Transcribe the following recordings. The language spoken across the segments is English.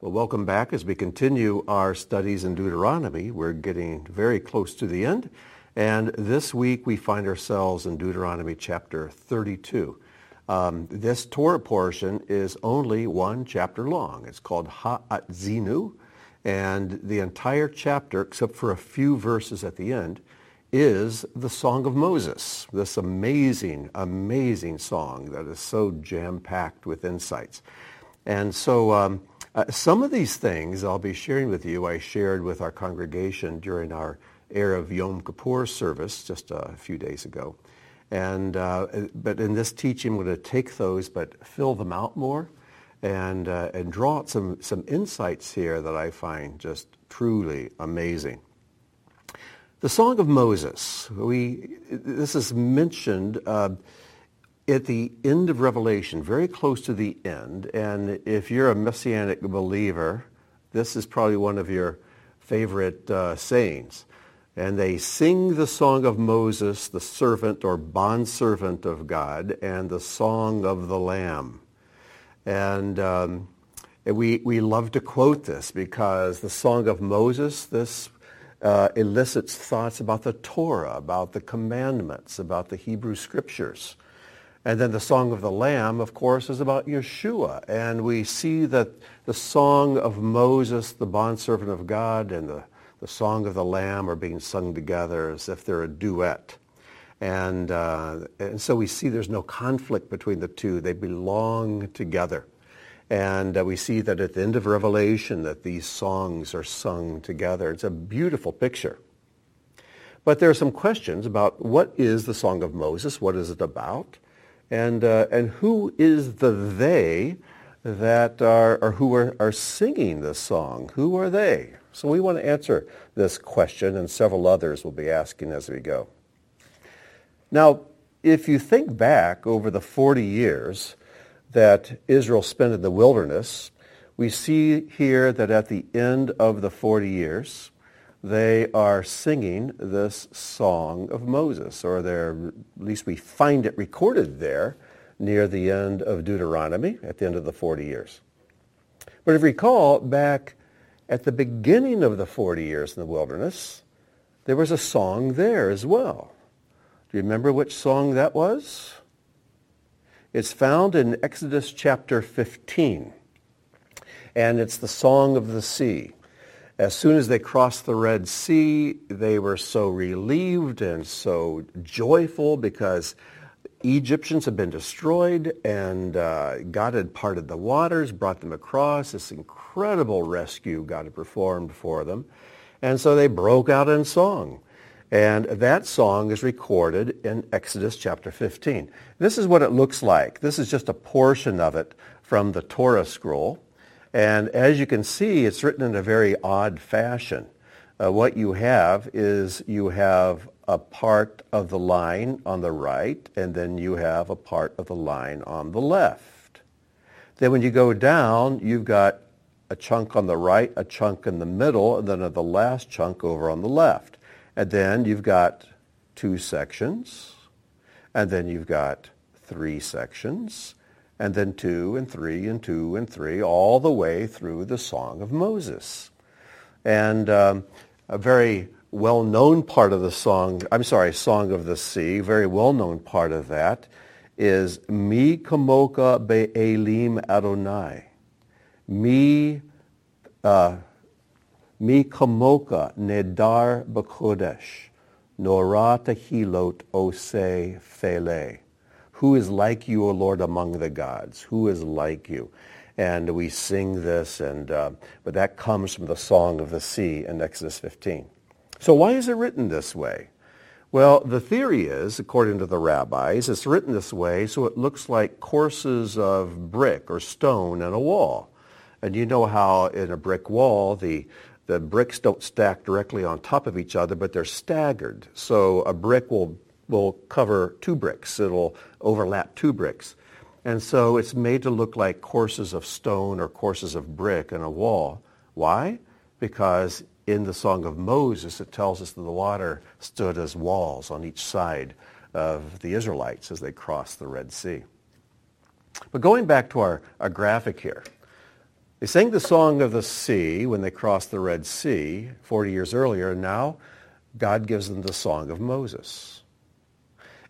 Well, welcome back as we continue our studies in Deuteronomy. We're getting very close to the end. And this week we find ourselves in Deuteronomy chapter 32. Um, this Torah portion is only one chapter long. It's called Ha'atzinu. And the entire chapter, except for a few verses at the end, is the Song of Moses, this amazing, amazing song that is so jam-packed with insights. And so um, uh, some of these things I'll be sharing with you, I shared with our congregation during our Erev Yom Kippur service just a few days ago. And, uh, but in this teaching, I'm going to take those but fill them out more and, uh, and draw out some, some insights here that I find just truly amazing. The Song of Moses, we, this is mentioned uh, at the end of Revelation, very close to the end. And if you're a messianic believer, this is probably one of your favorite uh, sayings. And they sing the song of Moses, the servant or bondservant of God, and the song of the Lamb. And um, we, we love to quote this because the song of Moses, this uh, elicits thoughts about the Torah, about the commandments, about the Hebrew scriptures. And then the Song of the Lamb, of course, is about Yeshua. And we see that the Song of Moses, the bondservant of God, and the, the Song of the Lamb are being sung together as if they're a duet. And, uh, and so we see there's no conflict between the two. They belong together. And uh, we see that at the end of Revelation that these songs are sung together. It's a beautiful picture. But there are some questions about what is the Song of Moses? What is it about? And, uh, and who is the they that are, or who are, are singing this song? Who are they? So we want to answer this question and several others we'll be asking as we go. Now, if you think back over the 40 years that Israel spent in the wilderness, we see here that at the end of the 40 years, they are singing this song of Moses, or they're, at least we find it recorded there near the end of Deuteronomy, at the end of the 40 years. But if you recall, back at the beginning of the 40 years in the wilderness, there was a song there as well. Do you remember which song that was? It's found in Exodus chapter 15, and it's the Song of the Sea. As soon as they crossed the Red Sea, they were so relieved and so joyful because Egyptians had been destroyed and uh, God had parted the waters, brought them across. This incredible rescue God had performed for them. And so they broke out in song. And that song is recorded in Exodus chapter 15. This is what it looks like. This is just a portion of it from the Torah scroll. And as you can see, it's written in a very odd fashion. Uh, what you have is you have a part of the line on the right, and then you have a part of the line on the left. Then when you go down, you've got a chunk on the right, a chunk in the middle, and then the last chunk over on the left. And then you've got two sections, and then you've got three sections, and then two and three and two and three, all the way through the Song of Moses. And um, a very well-known part of the song, I'm sorry, Song of the Sea, very well-known part of that is Mi Kamoka Be'elim Adonai. Mi, uh, Mi Kamoka Nedar Bakodesh. Nora Tahilot Ose Fele. Who is like you, O Lord, among the gods? Who is like you? And we sing this, and uh, but that comes from the Song of the Sea in Exodus 15. So why is it written this way? Well, the theory is, according to the rabbis, it's written this way so it looks like courses of brick or stone in a wall. And you know how in a brick wall, the, the bricks don't stack directly on top of each other, but they're staggered. So a brick will will cover two bricks. It'll overlap two bricks. And so it's made to look like courses of stone or courses of brick in a wall. Why? Because in the Song of Moses, it tells us that the water stood as walls on each side of the Israelites as they crossed the Red Sea. But going back to our, our graphic here, They sang the song of the sea when they crossed the Red Sea 40 years earlier, and now God gives them the song of Moses.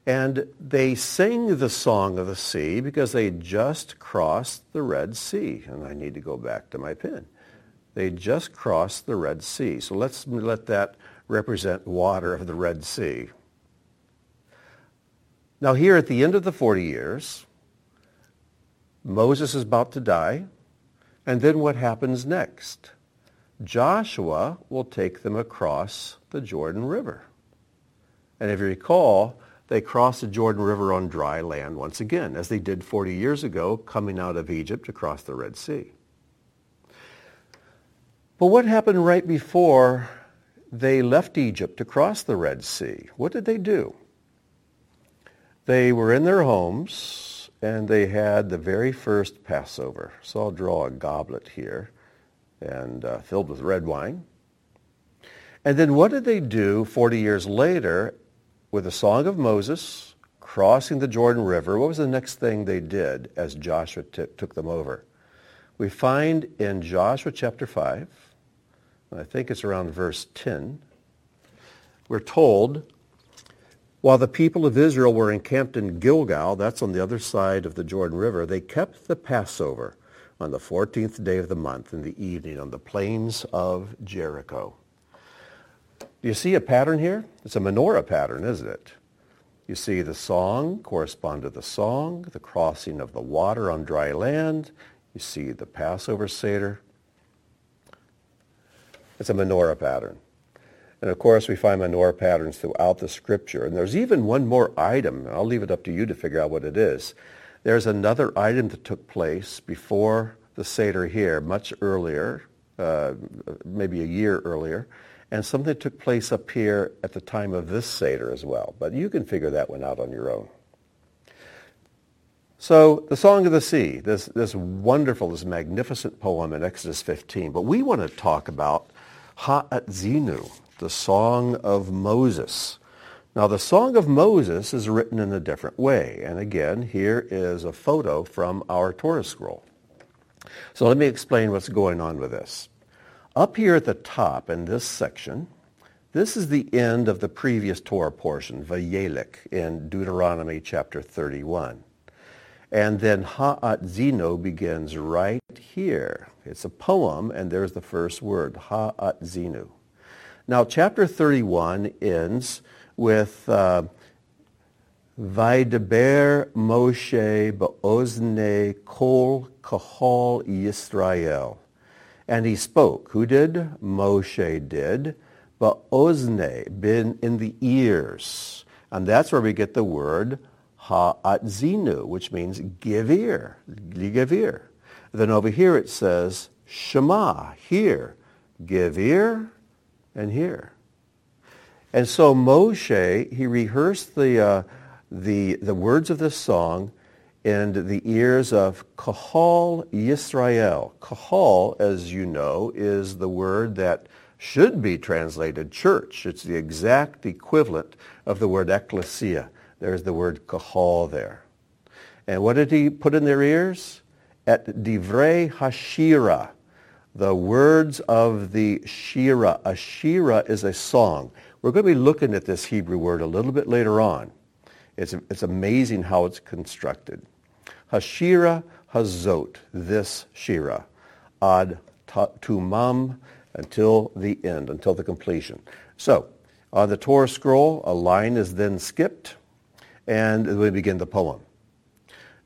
And they sing the song of the sea because they just crossed the Red Sea. And I need to go back to my pen. They just crossed the Red Sea. So let's let that represent water of the Red Sea. Now here at the end of the 40 years, Moses is about to die. And then what happens next? Joshua will take them across the Jordan River. And if you recall, they crossed the Jordan River on dry land once again, as they did 40 years ago coming out of Egypt across the Red Sea. But what happened right before they left Egypt to cross the Red Sea? What did they do? They were in their homes and they had the very first Passover. So I'll draw a goblet here and uh, filled with red wine. And then what did they do 40 years later with the Song of Moses, crossing the Jordan River? What was the next thing they did as Joshua t- took them over? We find in Joshua chapter 5, I think it's around verse 10, we're told, while the people of Israel were encamped in Gilgal, that's on the other side of the Jordan River, they kept the Passover on the 14th day of the month in the evening on the plains of Jericho. Do you see a pattern here? It's a menorah pattern, isn't it? You see the song correspond to the song, the crossing of the water on dry land. You see the Passover Seder. It's a menorah pattern. And of course, we find menorah patterns throughout the scripture. And there's even one more item. I'll leave it up to you to figure out what it is. There's another item that took place before the Seder here, much earlier, uh, maybe a year earlier, and something took place up here at the time of this Seder as well. But you can figure that one out on your own. So the Song of the Sea, this, this wonderful, this magnificent poem in Exodus 15. But we want to talk about Ha'atzinu, the Song of Moses. Now, the Song of Moses is written in a different way. And again, here is a photo from our Torah scroll. So let me explain what's going on with this. Up here at the top in this section, this is the end of the previous Torah portion, Vayelek, in Deuteronomy chapter 31. And then Ha'atzinu begins right here. It's a poem, and there's the first word, Ha'atzinu. Now, chapter 31 ends with uh, Vaideber Moshe ba'ozne kol kahal Yisrael. And he spoke. Who did? Moshe did. Ba'ozne, been in the ears. And that's where we get the word ha'atzinu, which means give ear. Give ear. Then over here it says Shema, hear. Give ear and hear. And so Moshe, he rehearsed the, uh, the, the words of this song in the ears of Kahal Yisrael. Kahal, as you know, is the word that should be translated church. It's the exact equivalent of the word ecclesia. There's the word kahal there. And what did he put in their ears? At divrei hashira, the words of the shira. A shira is a song. We're going to be looking at this Hebrew word a little bit later on. It's, it's amazing how it's constructed. Hashira hazot, this shira, ad tumam, until the end, until the completion. So, on the Torah scroll, a line is then skipped, and we begin the poem.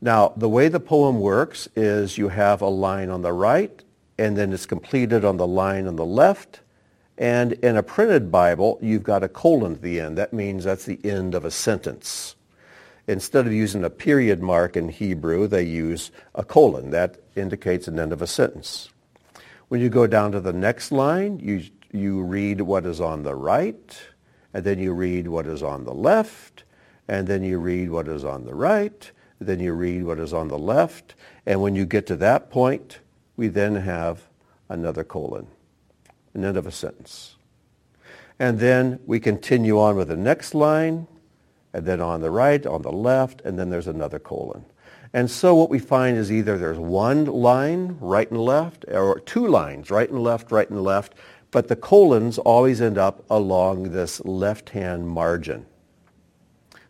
Now, the way the poem works is you have a line on the right, and then it's completed on the line on the left, and in a printed Bible, you've got a colon at the end. That means that's the end of a sentence. Instead of using a period mark in Hebrew, they use a colon. That indicates an end of a sentence. When you go down to the next line, you, you read what is on the right, and then you read what is on the left, and then you read what is on the right, then you read what is on the left, and when you get to that point, we then have another colon an end of a sentence. And then we continue on with the next line, and then on the right, on the left, and then there's another colon. And so what we find is either there's one line, right and left, or two lines, right and left, right and left, but the colons always end up along this left-hand margin.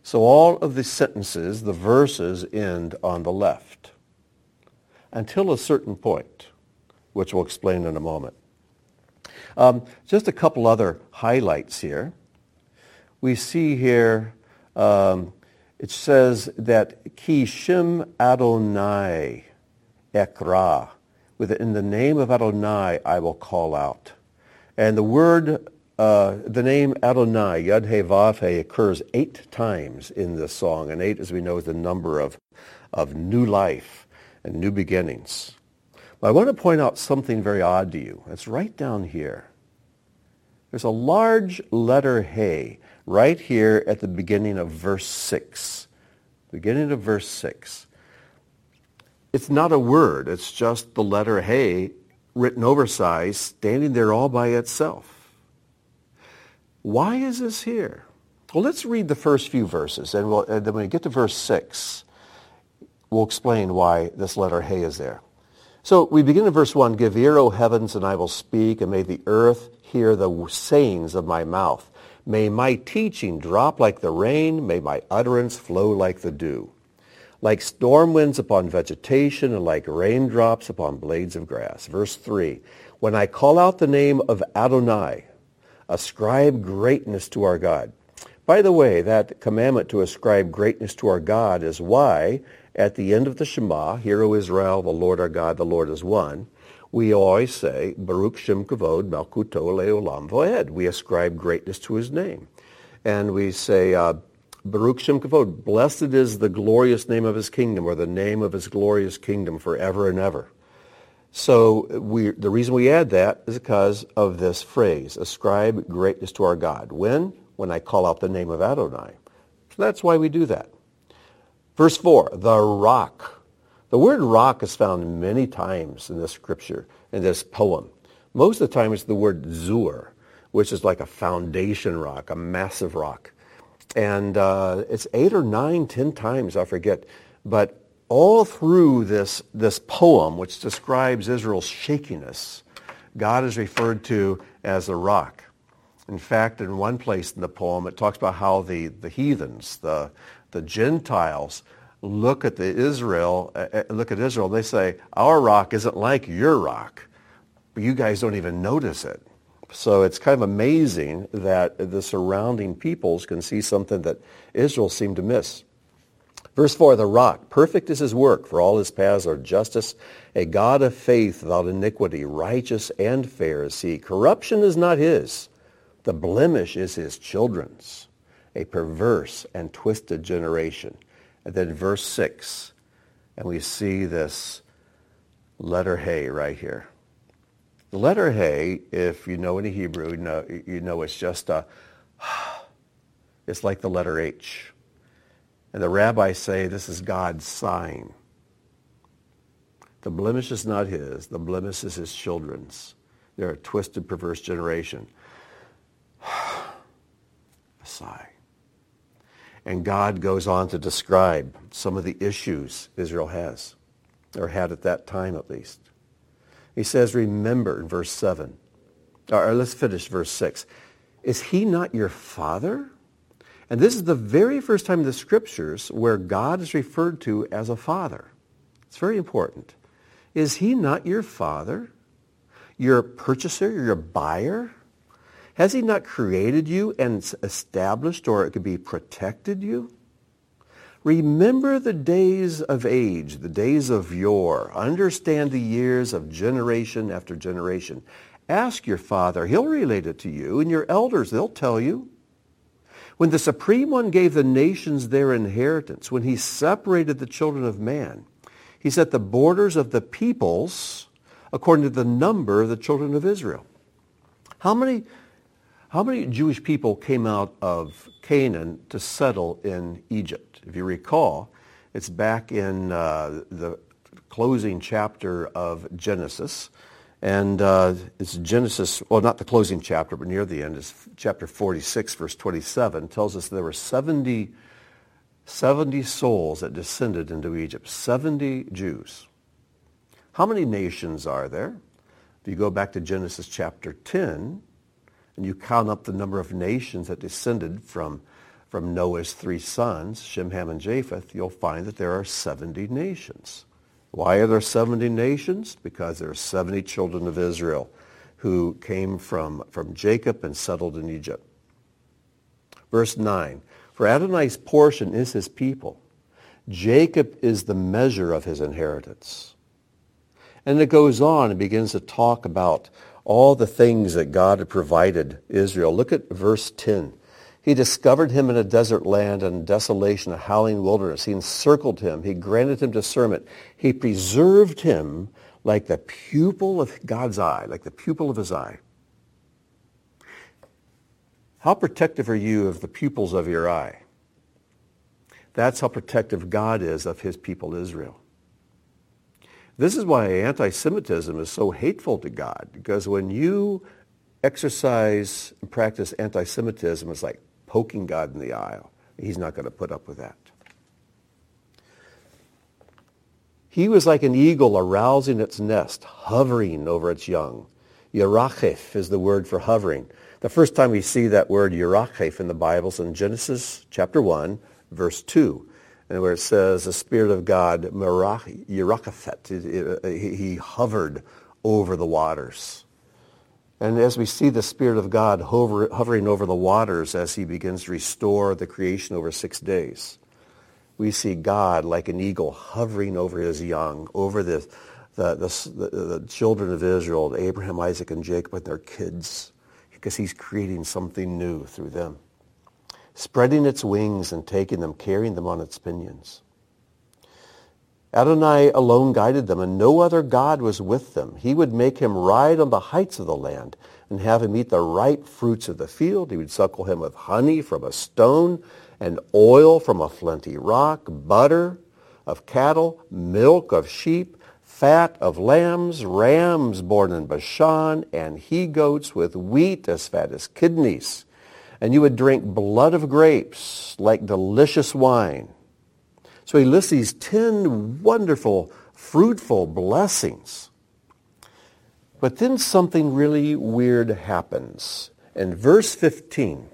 So all of the sentences, the verses, end on the left until a certain point, which we'll explain in a moment. Um, just a couple other highlights here. We see here um, it says that Ki Shim Adonai Ekra. In the name of Adonai I will call out. And the word, uh, the name Adonai, Yud He Vav occurs eight times in this song. And eight, as we know, is the number of, of new life and new beginnings. But I want to point out something very odd to you. It's right down here. There's a large letter He right here at the beginning of verse 6. Beginning of verse 6. It's not a word. It's just the letter He written oversized, standing there all by itself. Why is this here? Well, let's read the first few verses, and, we'll, and then when we get to verse 6, we'll explain why this letter He is there. So we begin in verse 1, Give ear, O heavens, and I will speak, and may the earth hear the sayings of my mouth. May my teaching drop like the rain, may my utterance flow like the dew. Like storm winds upon vegetation and like raindrops upon blades of grass. Verse 3, When I call out the name of Adonai, ascribe greatness to our God. By the way, that commandment to ascribe greatness to our God is why at the end of the Shema, Hear, O Israel, the Lord our God, the Lord is one, we always say, Baruch Shem Kavod Malkuto Leolam Voed. We ascribe greatness to his name. And we say, uh, Baruch Shem Kavod, blessed is the glorious name of his kingdom, or the name of his glorious kingdom forever and ever. So we, the reason we add that is because of this phrase, ascribe greatness to our God. When? When I call out the name of Adonai. So that's why we do that. Verse 4, the rock the word rock is found many times in this scripture, in this poem. Most of the time it's the word zur, which is like a foundation rock, a massive rock. And uh, it's eight or nine, ten times, I forget. But all through this, this poem, which describes Israel's shakiness, God is referred to as a rock. In fact, in one place in the poem, it talks about how the, the heathens, the, the Gentiles, look at the Israel, uh, uh, look at Israel, they say, our rock isn't like your rock. You guys don't even notice it. So it's kind of amazing that the surrounding peoples can see something that Israel seemed to miss. Verse 4, the rock, perfect is his work, for all his paths are justice, a God of faith without iniquity, righteous and fair is he. Corruption is not his. The blemish is his children's, a perverse and twisted generation. And then verse 6, and we see this letter Hey right here. The letter Hey, if you know any Hebrew, you know, you know it's just a, it's like the letter H. And the rabbis say this is God's sign. The blemish is not his. The blemish is his children's. They're a twisted, perverse generation. a sigh. And God goes on to describe some of the issues Israel has, or had at that time at least. He says, remember in verse 7. Or let's finish verse 6. Is he not your father? And this is the very first time in the scriptures where God is referred to as a father. It's very important. Is he not your father? Your purchaser, your buyer? Has he not created you and established, or it could be protected you? Remember the days of age, the days of yore. Understand the years of generation after generation. Ask your father. He'll relate it to you. And your elders, they'll tell you. When the Supreme One gave the nations their inheritance, when he separated the children of man, he set the borders of the peoples according to the number of the children of Israel. How many how many Jewish people came out of Canaan to settle in Egypt? If you recall, it's back in uh, the closing chapter of Genesis. And uh, it's Genesis, well, not the closing chapter, but near the end. It's chapter 46, verse 27, tells us there were 70, 70 souls that descended into Egypt. 70 Jews. How many nations are there? If you go back to Genesis chapter 10 and you count up the number of nations that descended from, from Noah's three sons, Shem, Ham, and Japheth, you'll find that there are 70 nations. Why are there 70 nations? Because there are 70 children of Israel who came from, from Jacob and settled in Egypt. Verse 9, for Adonai's portion is his people. Jacob is the measure of his inheritance. And it goes on and begins to talk about all the things that God had provided Israel. Look at verse 10. He discovered him in a desert land and desolation, a howling wilderness. He encircled him. He granted him discernment. He preserved him like the pupil of God's eye, like the pupil of his eye. How protective are you of the pupils of your eye? That's how protective God is of his people Israel. This is why anti-Semitism is so hateful to God, because when you exercise and practice anti-Semitism, it's like poking God in the eye. He's not going to put up with that. He was like an eagle arousing its nest, hovering over its young. Yerachef is the word for hovering. The first time we see that word Yerachef in the Bible is in Genesis chapter 1, verse 2 and where it says the Spirit of God, Yerachaphet, he hovered over the waters. And as we see the Spirit of God hover, hovering over the waters as he begins to restore the creation over six days, we see God like an eagle hovering over his young, over the, the, the, the children of Israel, Abraham, Isaac, and Jacob and their kids, because he's creating something new through them spreading its wings and taking them, carrying them on its pinions. Adonai alone guided them, and no other God was with them. He would make him ride on the heights of the land and have him eat the ripe fruits of the field. He would suckle him with honey from a stone and oil from a flinty rock, butter of cattle, milk of sheep, fat of lambs, rams born in Bashan, and he-goats with wheat as fat as kidneys and you would drink blood of grapes like delicious wine. So he lists these 10 wonderful, fruitful blessings. But then something really weird happens. In verse 15,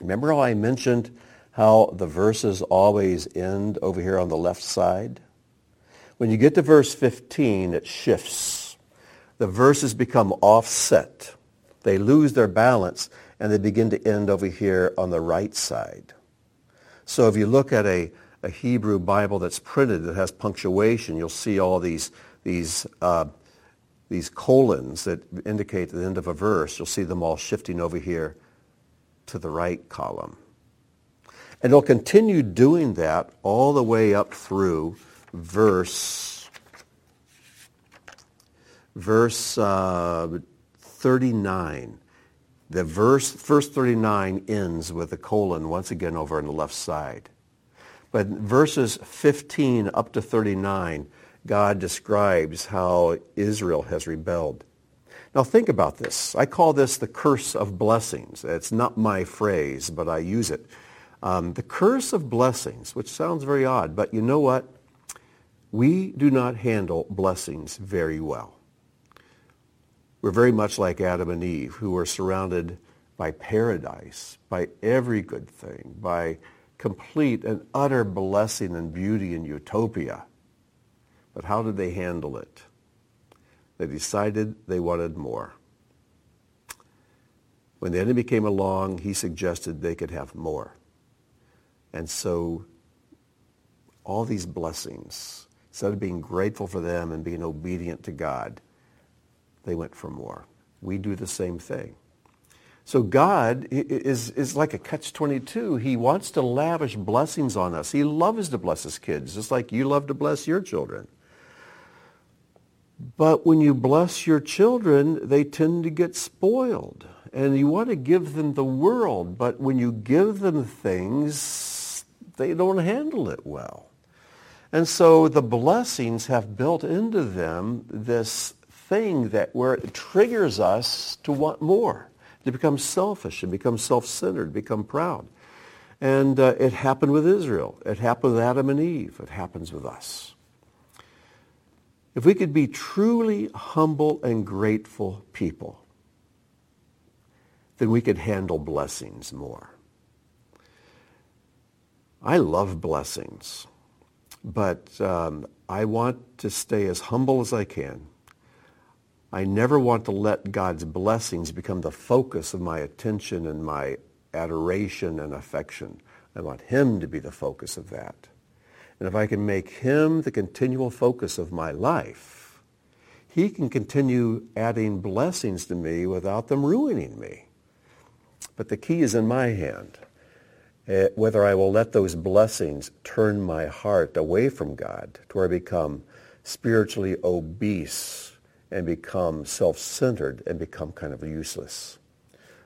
remember how I mentioned how the verses always end over here on the left side? When you get to verse 15, it shifts. The verses become offset. They lose their balance and they begin to end over here on the right side. So if you look at a, a Hebrew Bible that's printed that has punctuation, you'll see all these, these, uh, these colons that indicate the end of a verse. You'll see them all shifting over here to the right column. And it'll continue doing that all the way up through verse, verse uh, 39. The verse, verse 39 ends with a colon once again over on the left side. But verses 15 up to 39, God describes how Israel has rebelled. Now think about this. I call this the curse of blessings. It's not my phrase, but I use it. Um, the curse of blessings, which sounds very odd, but you know what? We do not handle blessings very well. We're very much like Adam and Eve, who were surrounded by paradise, by every good thing, by complete and utter blessing and beauty and utopia. But how did they handle it? They decided they wanted more. When the enemy came along, he suggested they could have more. And so all these blessings, instead of being grateful for them and being obedient to God, they went for more. We do the same thing. So God is, is like a catch-22. He wants to lavish blessings on us. He loves to bless his kids, just like you love to bless your children. But when you bless your children, they tend to get spoiled. And you want to give them the world, but when you give them things, they don't handle it well. And so the blessings have built into them this thing that where it triggers us to want more, to become selfish and become self-centered, become proud. And uh, it happened with Israel. It happened with Adam and Eve. It happens with us. If we could be truly humble and grateful people, then we could handle blessings more. I love blessings, but um, I want to stay as humble as I can. I never want to let God's blessings become the focus of my attention and my adoration and affection. I want him to be the focus of that. And if I can make him the continual focus of my life, he can continue adding blessings to me without them ruining me. But the key is in my hand. Uh, whether I will let those blessings turn my heart away from God to where I become spiritually obese and become self-centered and become kind of useless.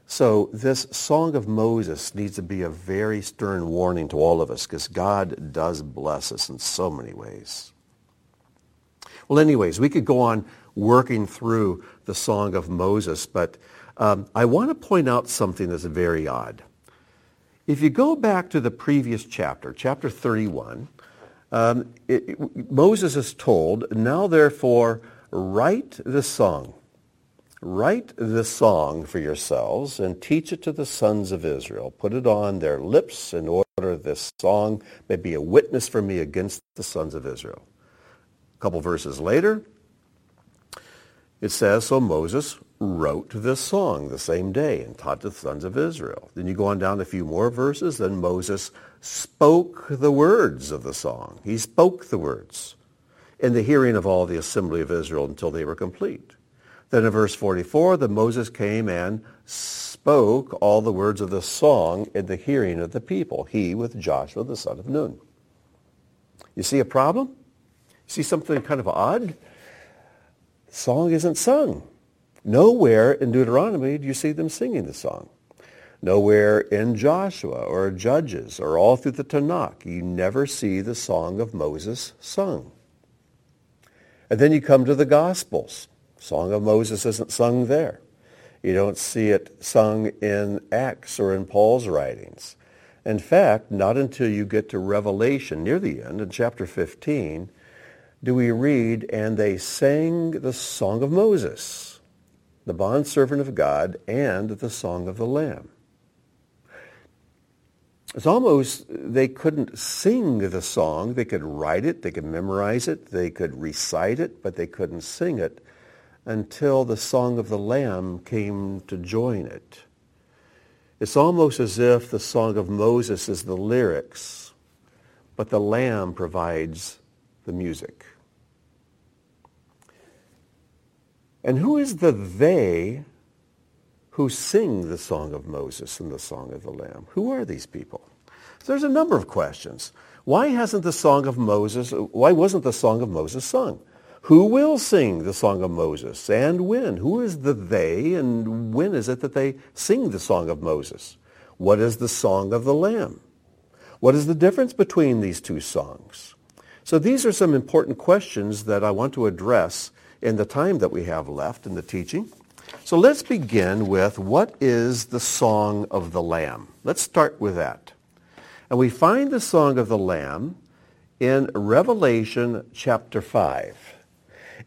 So this Song of Moses needs to be a very stern warning to all of us because God does bless us in so many ways. Well, anyways, we could go on working through the Song of Moses, but um, I want to point out something that's very odd. If you go back to the previous chapter, chapter 31, um, it, it, Moses is told, now therefore write the song Write this song for yourselves and teach it to the sons of Israel. Put it on their lips in order this song may be a witness for me against the sons of Israel. A couple verses later, it says, so Moses wrote this song the same day and taught the sons of Israel. Then you go on down a few more verses, then Moses spoke the words of the song. He spoke the words in the hearing of all the assembly of Israel until they were complete. Then in verse 44, the Moses came and spoke all the words of the song in the hearing of the people, he with Joshua the son of Nun. You see a problem? See something kind of odd? Song isn't sung. Nowhere in Deuteronomy do you see them singing the song. Nowhere in Joshua or Judges or all through the Tanakh, you never see the song of Moses sung. And then you come to the Gospels. Song of Moses isn't sung there. You don't see it sung in Acts or in Paul's writings. In fact, not until you get to Revelation near the end, in chapter 15, do we read, and they sang the song of Moses, the bondservant of God, and the song of the Lamb. It's almost, they couldn't sing the song. They could write it, they could memorize it, they could recite it, but they couldn't sing it until the Song of the Lamb came to join it. It's almost as if the Song of Moses is the lyrics, but the Lamb provides the music. And who is the they who sing the Song of Moses and the Song of the Lamb? Who are these people? So there's a number of questions. Why hasn't the Song of Moses, why wasn't the Song of Moses sung? Who will sing the Song of Moses and when? Who is the they and when is it that they sing the Song of Moses? What is the Song of the Lamb? What is the difference between these two songs? So these are some important questions that I want to address in the time that we have left in the teaching. So let's begin with what is the Song of the Lamb? Let's start with that. And we find the Song of the Lamb in Revelation chapter 5.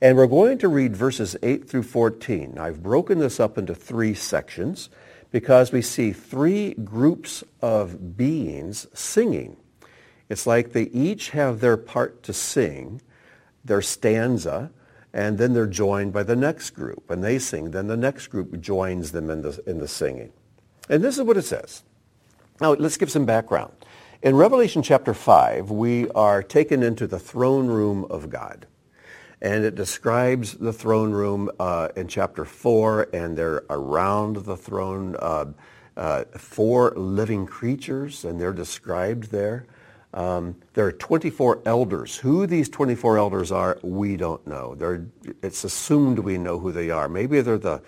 And we're going to read verses 8 through 14. I've broken this up into three sections because we see three groups of beings singing. It's like they each have their part to sing, their stanza, and then they're joined by the next group. And they sing, then the next group joins them in the, in the singing. And this is what it says. Now, let's give some background. In Revelation chapter 5, we are taken into the throne room of God and it describes the throne room uh, in chapter 4, and they're around the throne, uh, uh, four living creatures, and they're described there. Um, there are 24 elders. Who these 24 elders are, we don't know. They're, it's assumed we know who they are. Maybe they're the,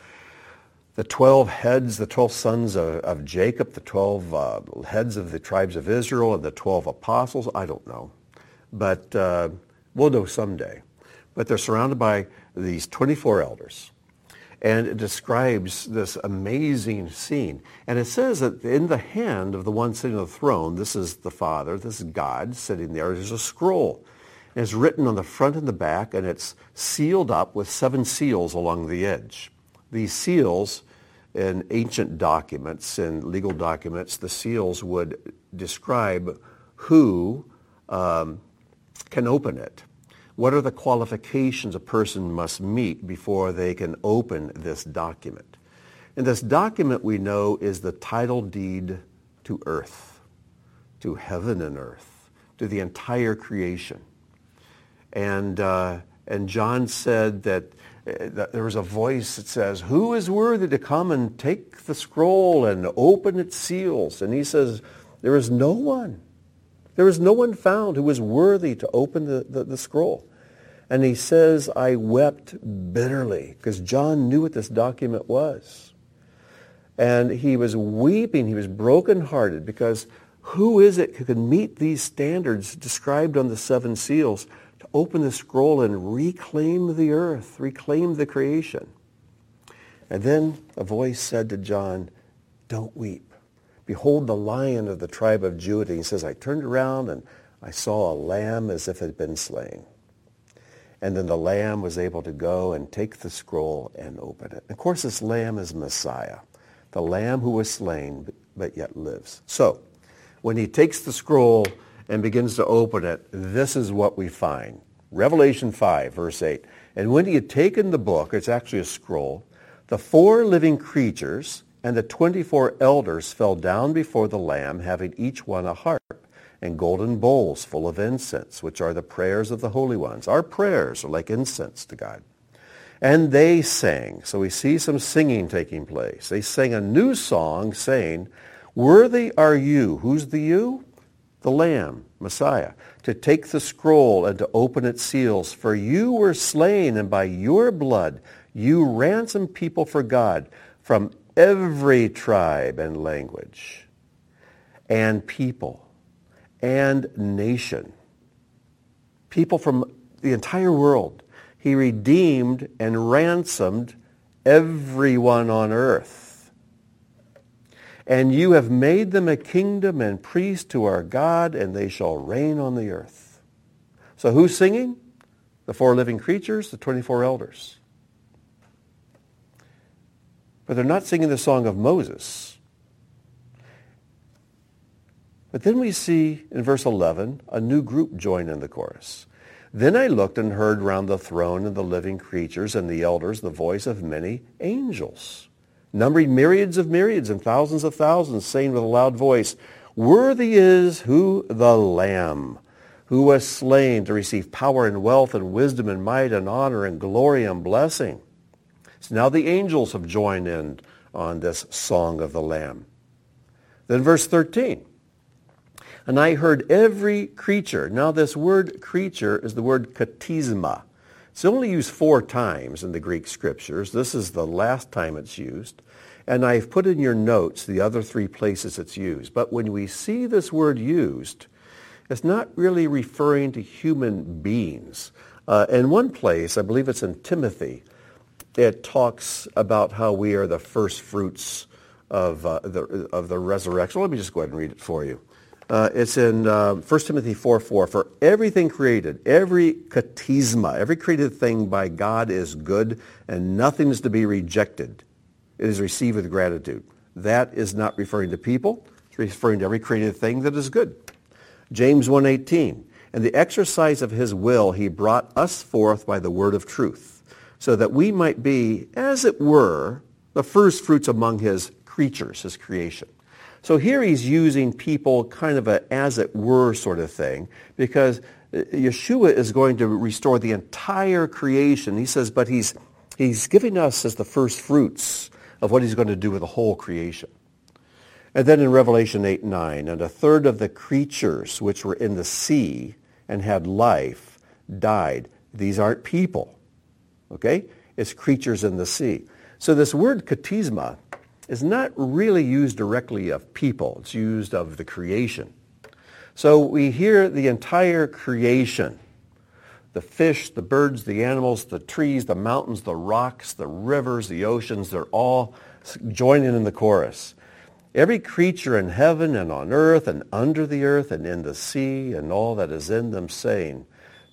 the 12 heads, the 12 sons of, of Jacob, the 12 uh, heads of the tribes of Israel, and the 12 apostles. I don't know. But uh, we'll know someday but they're surrounded by these 24 elders. And it describes this amazing scene. And it says that in the hand of the one sitting on the throne, this is the Father, this is God sitting there, there's a scroll. And it's written on the front and the back, and it's sealed up with seven seals along the edge. These seals in ancient documents, in legal documents, the seals would describe who um, can open it. What are the qualifications a person must meet before they can open this document? And this document we know is the title deed to earth, to heaven and earth, to the entire creation. And, uh, and John said that, uh, that there was a voice that says, who is worthy to come and take the scroll and open its seals? And he says, there is no one. There was no one found who was worthy to open the, the, the scroll. And he says, I wept bitterly because John knew what this document was. And he was weeping. He was brokenhearted because who is it who can meet these standards described on the seven seals to open the scroll and reclaim the earth, reclaim the creation? And then a voice said to John, don't weep. Behold the lion of the tribe of Judah. He says, I turned around and I saw a lamb as if it had been slain. And then the lamb was able to go and take the scroll and open it. Of course, this lamb is Messiah, the lamb who was slain but yet lives. So when he takes the scroll and begins to open it, this is what we find. Revelation 5, verse 8. And when he had taken the book, it's actually a scroll, the four living creatures and the 24 elders fell down before the Lamb, having each one a harp and golden bowls full of incense, which are the prayers of the holy ones. Our prayers are like incense to God. And they sang. So we see some singing taking place. They sang a new song saying, Worthy are you. Who's the you? The Lamb, Messiah, to take the scroll and to open its seals. For you were slain, and by your blood you ransomed people for God from every tribe and language and people and nation. People from the entire world. He redeemed and ransomed everyone on earth. And you have made them a kingdom and priests to our God, and they shall reign on the earth. So who's singing? The four living creatures, the 24 elders. But they're not singing the song of Moses. But then we see in verse 11 a new group join in the chorus. Then I looked and heard round the throne and the living creatures and the elders the voice of many angels, numbering myriads of myriads and thousands of thousands, saying with a loud voice, Worthy is who the Lamb, who was slain to receive power and wealth and wisdom and might and honor and glory and blessing. So now the angels have joined in on this song of the Lamb. Then verse 13. And I heard every creature. Now this word creature is the word katisma. It's only used four times in the Greek scriptures. This is the last time it's used. And I've put in your notes the other three places it's used. But when we see this word used, it's not really referring to human beings. Uh, in one place, I believe it's in Timothy, it talks about how we are the first fruits of, uh, the, of the resurrection. Let me just go ahead and read it for you. Uh, it's in uh, 1 Timothy 4, 4. For everything created, every katisma, every created thing by God is good, and nothing is to be rejected. It is received with gratitude. That is not referring to people. It's referring to every created thing that is good. James 1.18. And the exercise of his will he brought us forth by the word of truth so that we might be, as it were, the first fruits among his creatures, his creation. So here he's using people kind of a as it were sort of thing because uh, Yeshua is going to restore the entire creation. He says, but he's, he's giving us as the first fruits of what he's going to do with the whole creation. And then in Revelation 8, 9, and a third of the creatures which were in the sea and had life died. These aren't people. Okay? It's creatures in the sea. So this word katisma is not really used directly of people. It's used of the creation. So we hear the entire creation, the fish, the birds, the animals, the trees, the mountains, the rocks, the rivers, the oceans, they're all joining in the chorus. Every creature in heaven and on earth and under the earth and in the sea and all that is in them saying,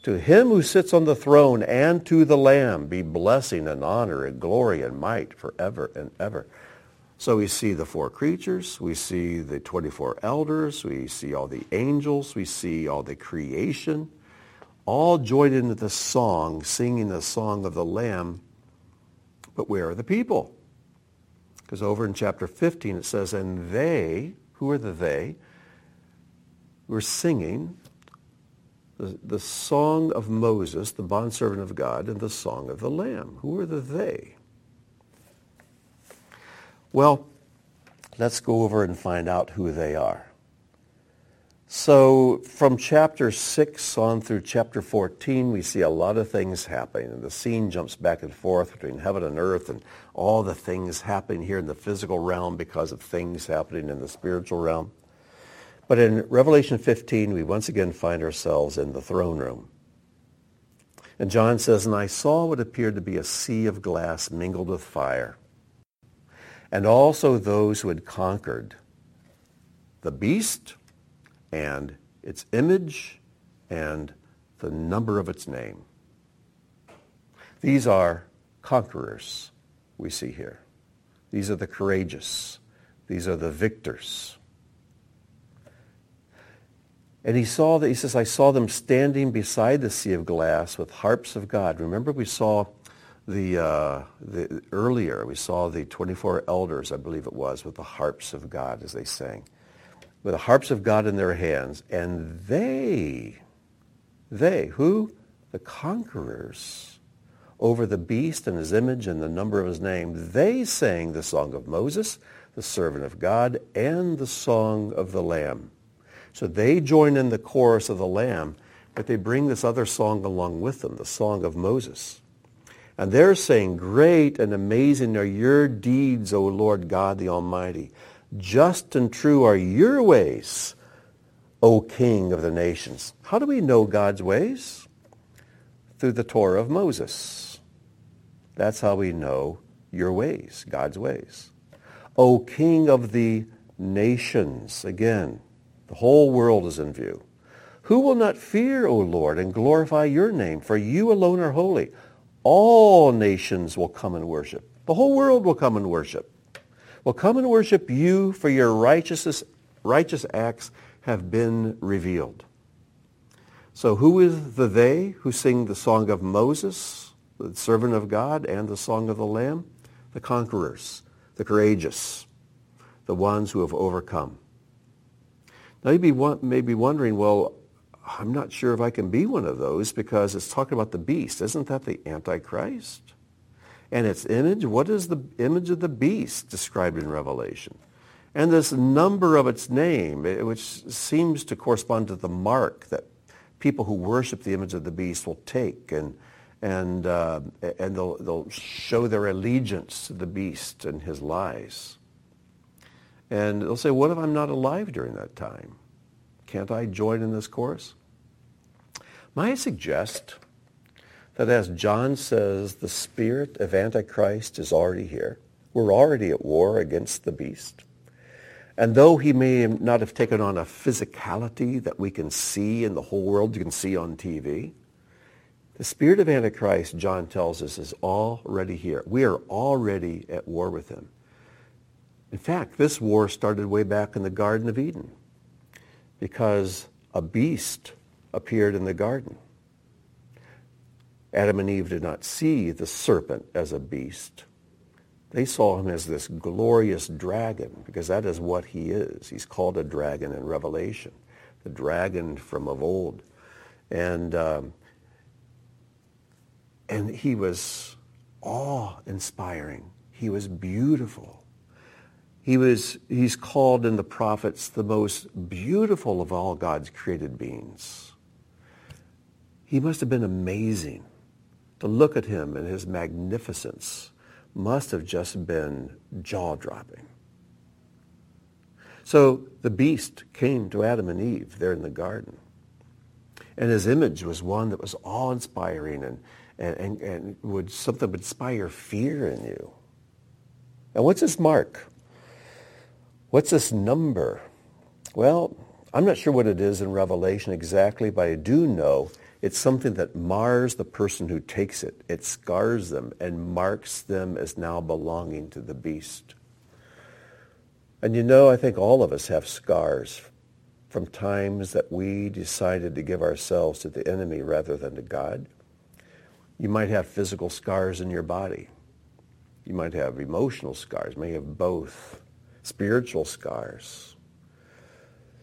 to him who sits on the throne and to the Lamb be blessing and honor and glory and might forever and ever. So we see the four creatures, we see the 24 elders, we see all the angels, we see all the creation, all joined into the song, singing the song of the Lamb. But where are the people? Because over in chapter 15 it says, and they, who are the they, were singing the, the song of Moses, the bondservant of God, and the song of the Lamb. Who are the they? Well, let's go over and find out who they are. So from chapter 6 on through chapter 14, we see a lot of things happening. And the scene jumps back and forth between heaven and earth and all the things happening here in the physical realm because of things happening in the spiritual realm. But in Revelation 15, we once again find ourselves in the throne room. And John says, And I saw what appeared to be a sea of glass mingled with fire, and also those who had conquered the beast and its image and the number of its name. These are conquerors we see here. These are the courageous. These are the victors. And he saw that, he says, I saw them standing beside the sea of glass with harps of God. Remember we saw the, uh, the earlier, we saw the 24 elders, I believe it was, with the harps of God as they sang. With the harps of God in their hands. And they, they, who? The conquerors over the beast and his image and the number of his name, they sang the song of Moses, the servant of God, and the song of the Lamb. So they join in the chorus of the Lamb, but they bring this other song along with them, the song of Moses. And they're saying, Great and amazing are your deeds, O Lord God the Almighty. Just and true are your ways, O King of the nations. How do we know God's ways? Through the Torah of Moses. That's how we know your ways, God's ways. O King of the nations. Again, the whole world is in view. Who will not fear, O Lord, and glorify your name? For you alone are holy. All nations will come and worship. The whole world will come and worship. Will come and worship you, for your righteousness, righteous acts have been revealed. So who is the they who sing the song of Moses, the servant of God, and the song of the Lamb? The conquerors, the courageous, the ones who have overcome. Now you may be wondering, well, I'm not sure if I can be one of those because it's talking about the beast. Isn't that the Antichrist? And its image, what is the image of the beast described in Revelation? And this number of its name, which seems to correspond to the mark that people who worship the image of the beast will take and, and, uh, and they'll, they'll show their allegiance to the beast and his lies. And they'll say, what if I'm not alive during that time? Can't I join in this course? May I suggest that as John says, the spirit of Antichrist is already here. We're already at war against the beast. And though he may not have taken on a physicality that we can see in the whole world, you can see on TV, the spirit of Antichrist, John tells us, is already here. We are already at war with him. In fact, this war started way back in the Garden of Eden because a beast appeared in the garden. Adam and Eve did not see the serpent as a beast. They saw him as this glorious dragon because that is what he is. He's called a dragon in Revelation, the dragon from of old. And, um, and he was awe-inspiring. He was beautiful. He was, he's called in the prophets the most beautiful of all God's created beings. He must have been amazing. To look at him and his magnificence must have just been jaw-dropping. So the beast came to Adam and Eve there in the garden. And his image was one that was awe-inspiring and, and, and, and would something would inspire fear in you. And what's his mark? What's this number? Well, I'm not sure what it is in Revelation exactly, but I do know it's something that mars the person who takes it. It scars them and marks them as now belonging to the beast. And you know, I think all of us have scars from times that we decided to give ourselves to the enemy rather than to God. You might have physical scars in your body. You might have emotional scars. You may have both. Spiritual scars.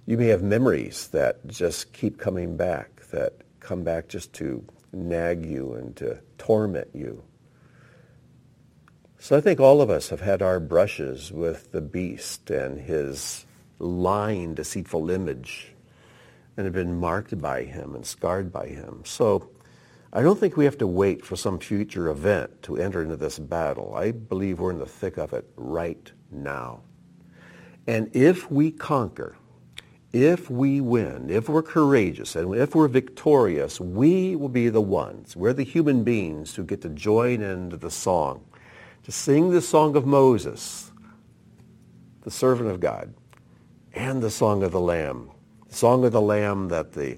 You may have memories that just keep coming back, that come back just to nag you and to torment you. So I think all of us have had our brushes with the beast and his lying, deceitful image and have been marked by him and scarred by him. So I don't think we have to wait for some future event to enter into this battle. I believe we're in the thick of it right now. And if we conquer, if we win, if we're courageous, and if we're victorious, we will be the ones. We're the human beings who get to join into the song, to sing the song of Moses, the servant of God, and the song of the Lamb. The song of the Lamb that the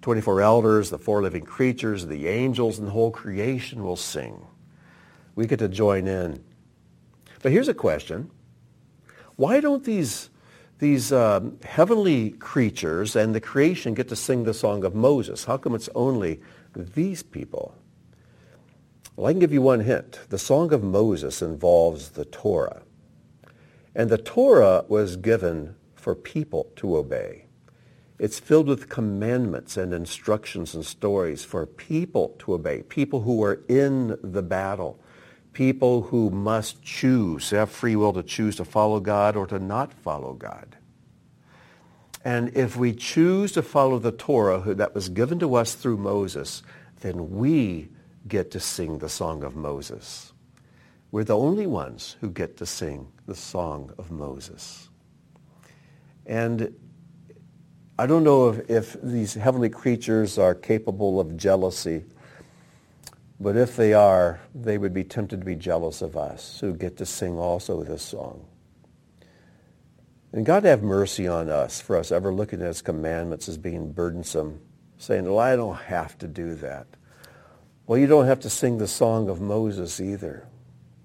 24 elders, the four living creatures, the angels, and the whole creation will sing. We get to join in. But here's a question. Why don't these these um, heavenly creatures and the creation get to sing the song of Moses. How come it's only these people? Well, I can give you one hint. The song of Moses involves the Torah. And the Torah was given for people to obey. It's filled with commandments and instructions and stories for people to obey, people who are in the battle, people who must choose, have free will to choose to follow God or to not follow God. And if we choose to follow the Torah that was given to us through Moses, then we get to sing the song of Moses. We're the only ones who get to sing the song of Moses. And I don't know if, if these heavenly creatures are capable of jealousy but if they are, they would be tempted to be jealous of us who get to sing also this song. And God have mercy on us for us ever looking at his commandments as being burdensome, saying, well, I don't have to do that. Well, you don't have to sing the song of Moses either.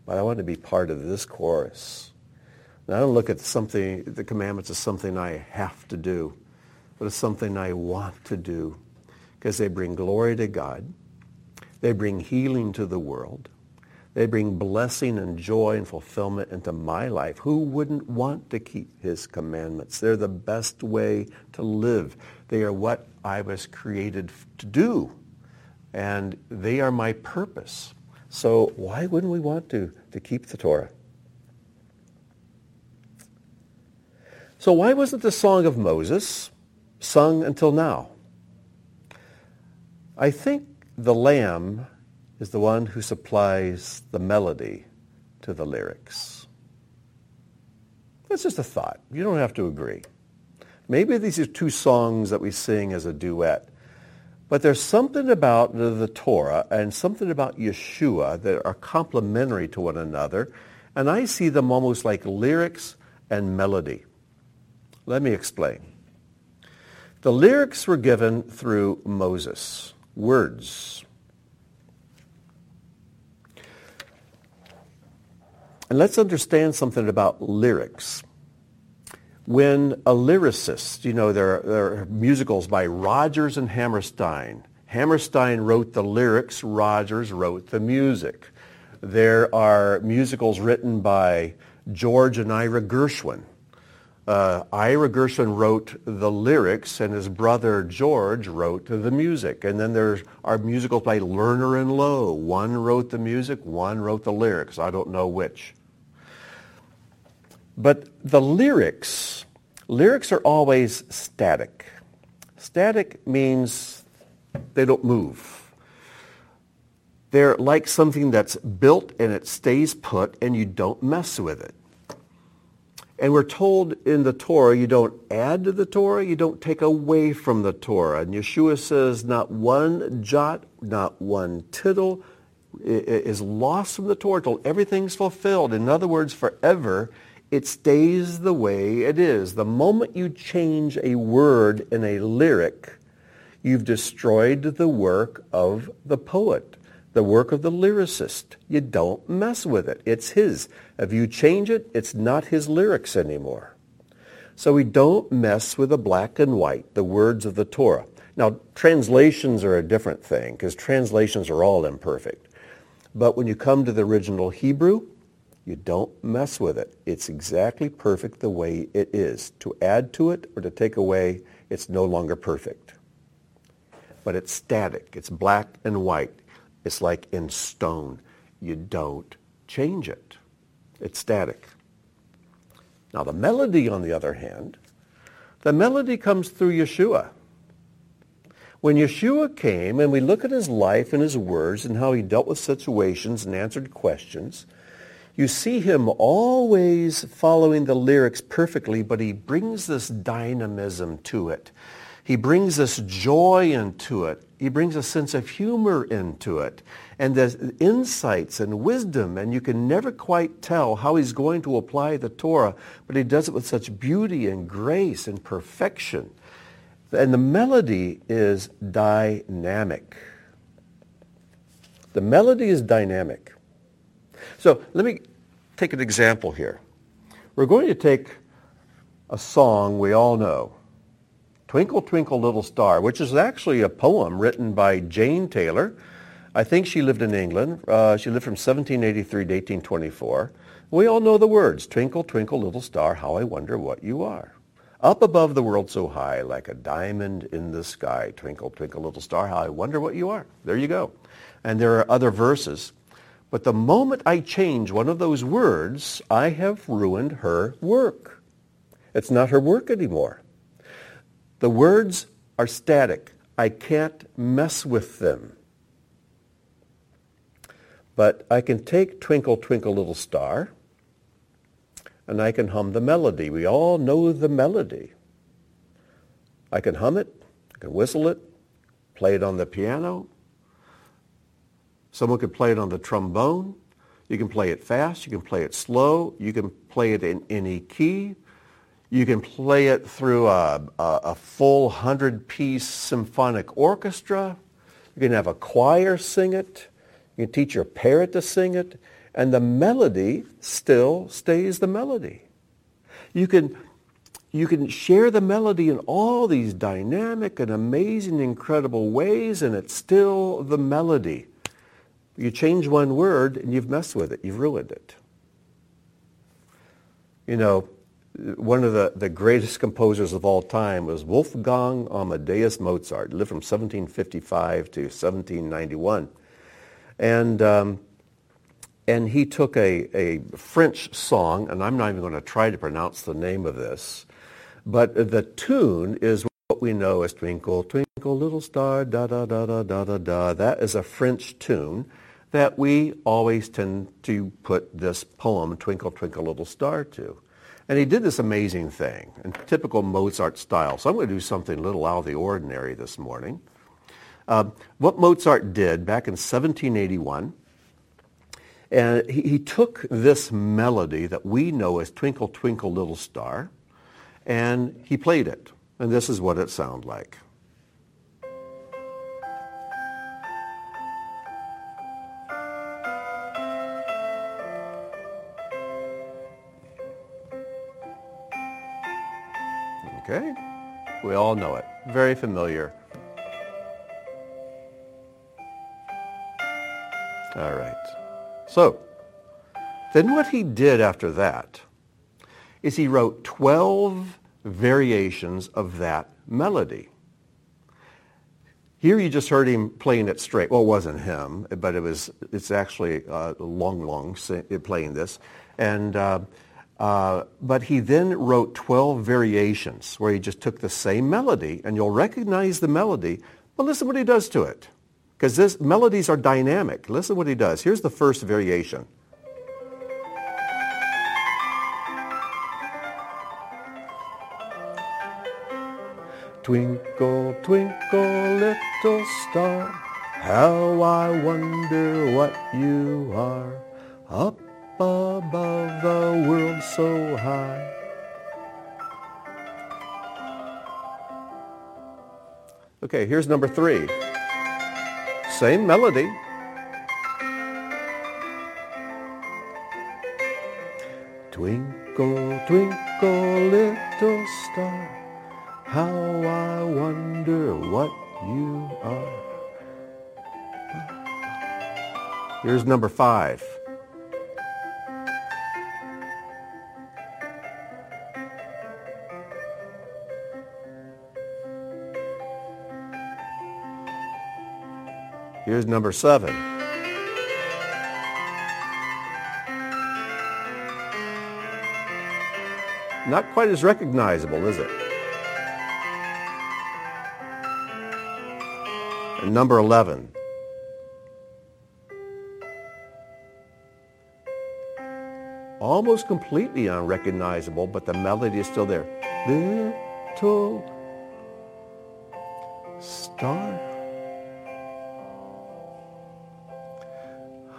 But I want to be part of this chorus. And I don't look at something, the commandments as something I have to do, but as something I want to do because they bring glory to God they bring healing to the world. They bring blessing and joy and fulfillment into my life. Who wouldn't want to keep his commandments? They're the best way to live. They are what I was created to do. And they are my purpose. So why wouldn't we want to, to keep the Torah? So why wasn't the Song of Moses sung until now? I think the lamb is the one who supplies the melody to the lyrics. That's just a thought. You don't have to agree. Maybe these are two songs that we sing as a duet. But there's something about the Torah and something about Yeshua that are complementary to one another. And I see them almost like lyrics and melody. Let me explain. The lyrics were given through Moses words. And let's understand something about lyrics. When a lyricist, you know, there are, there are musicals by Rodgers and Hammerstein. Hammerstein wrote the lyrics, Rodgers wrote the music. There are musicals written by George and Ira Gershwin uh, Ira Gershwin wrote the lyrics and his brother George wrote the music. And then there are musicals by Lerner and Loewe. One wrote the music, one wrote the lyrics. I don't know which. But the lyrics, lyrics are always static. Static means they don't move. They're like something that's built and it stays put and you don't mess with it. And we're told in the Torah, you don't add to the Torah, you don't take away from the Torah. And Yeshua says not one jot, not one tittle is lost from the Torah until everything's fulfilled. In other words, forever, it stays the way it is. The moment you change a word in a lyric, you've destroyed the work of the poet the work of the lyricist. You don't mess with it. It's his. If you change it, it's not his lyrics anymore. So we don't mess with the black and white, the words of the Torah. Now, translations are a different thing because translations are all imperfect. But when you come to the original Hebrew, you don't mess with it. It's exactly perfect the way it is. To add to it or to take away, it's no longer perfect. But it's static. It's black and white. It's like in stone. You don't change it. It's static. Now the melody, on the other hand, the melody comes through Yeshua. When Yeshua came and we look at his life and his words and how he dealt with situations and answered questions, you see him always following the lyrics perfectly, but he brings this dynamism to it. He brings this joy into it. He brings a sense of humor into it. And there's insights and wisdom, and you can never quite tell how he's going to apply the Torah, but he does it with such beauty and grace and perfection. And the melody is dynamic. The melody is dynamic. So let me take an example here. We're going to take a song we all know. Twinkle, Twinkle, Little Star, which is actually a poem written by Jane Taylor. I think she lived in England. Uh, she lived from 1783 to 1824. We all know the words, Twinkle, Twinkle, Little Star, how I wonder what you are. Up above the world so high, like a diamond in the sky. Twinkle, twinkle, little star, how I wonder what you are. There you go. And there are other verses. But the moment I change one of those words, I have ruined her work. It's not her work anymore. The words are static. I can't mess with them. But I can take Twinkle, Twinkle, Little Star, and I can hum the melody. We all know the melody. I can hum it, I can whistle it, play it on the piano. Someone could play it on the trombone. You can play it fast. You can play it slow. You can play it in any key. You can play it through a, a, a full 100-piece symphonic orchestra. You can have a choir sing it. You can teach your parrot to sing it. And the melody still stays the melody. You can, you can share the melody in all these dynamic and amazing, incredible ways, and it's still the melody. You change one word, and you've messed with it. You've ruined it. You know, one of the, the greatest composers of all time was Wolfgang Amadeus Mozart. He lived from 1755 to 1791. And, um, and he took a, a French song, and I'm not even going to try to pronounce the name of this, but the tune is what we know as Twinkle, Twinkle, Little Star, da da da da da da da. That is a French tune that we always tend to put this poem, Twinkle, Twinkle, Little Star, to. And he did this amazing thing in typical Mozart style. So I'm going to do something a little out of the ordinary this morning. Uh, what Mozart did back in 1781, and he, he took this melody that we know as Twinkle, Twinkle, Little Star, and he played it. And this is what it sounded like. Okay? We all know it. Very familiar. All right. So, then what he did after that is he wrote 12 variations of that melody. Here you just heard him playing it straight. Well, it wasn't him, but it was. It's actually uh, Lang Lang playing this, and uh, uh, but he then wrote 12 variations where he just took the same melody, and you'll recognize the melody, but listen what he does to it. Because this melodies are dynamic. Listen what he does. Here's the first variation. Twinkle, twinkle, little star, how I wonder what you are. Up above the world so high. Okay, here's number three. Same melody. Twinkle, twinkle, little star, how I wonder what you are. Here's number five. Here's number seven. Not quite as recognizable, is it? And number 11. Almost completely unrecognizable, but the melody is still there. Little star.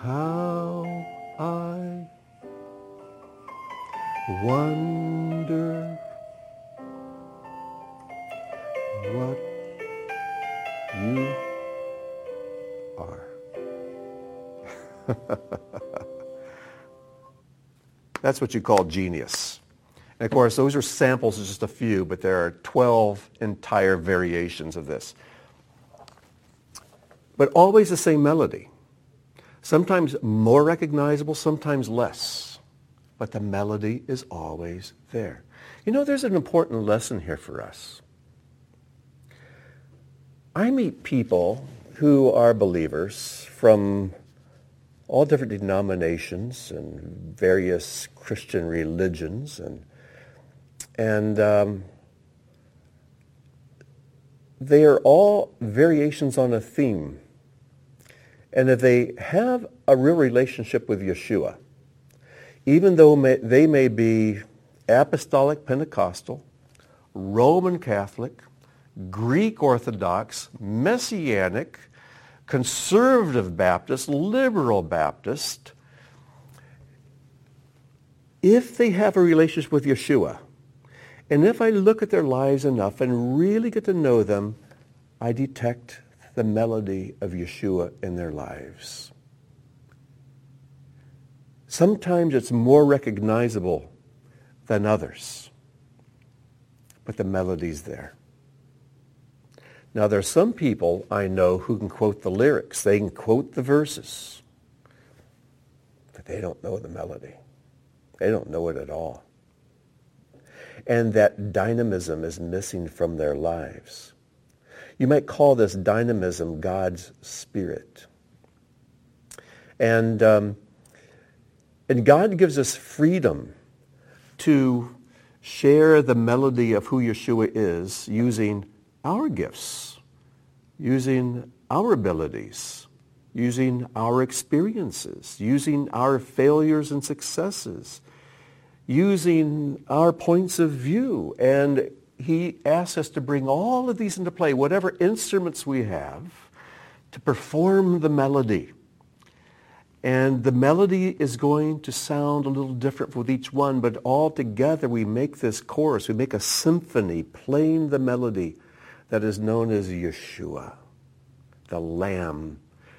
How I wonder what you are. That's what you call genius. And of course, those are samples of just a few, but there are 12 entire variations of this. But always the same melody. Sometimes more recognizable, sometimes less. But the melody is always there. You know, there's an important lesson here for us. I meet people who are believers from all different denominations and various Christian religions and and um, they are all variations on a theme and if they have a real relationship with Yeshua, even though may, they may be apostolic Pentecostal, Roman Catholic, Greek Orthodox, Messianic, conservative Baptist, liberal Baptist, if they have a relationship with Yeshua, and if I look at their lives enough and really get to know them, I detect the melody of Yeshua in their lives. Sometimes it's more recognizable than others, but the melody's there. Now, there are some people I know who can quote the lyrics. They can quote the verses, but they don't know the melody. They don't know it at all. And that dynamism is missing from their lives. You might call this dynamism God's Spirit. And, um, and God gives us freedom to share the melody of who Yeshua is using our gifts, using our abilities, using our experiences, using our failures and successes, using our points of view and he asks us to bring all of these into play, whatever instruments we have, to perform the melody. And the melody is going to sound a little different with each one, but all together we make this chorus, we make a symphony playing the melody that is known as Yeshua, the Lamb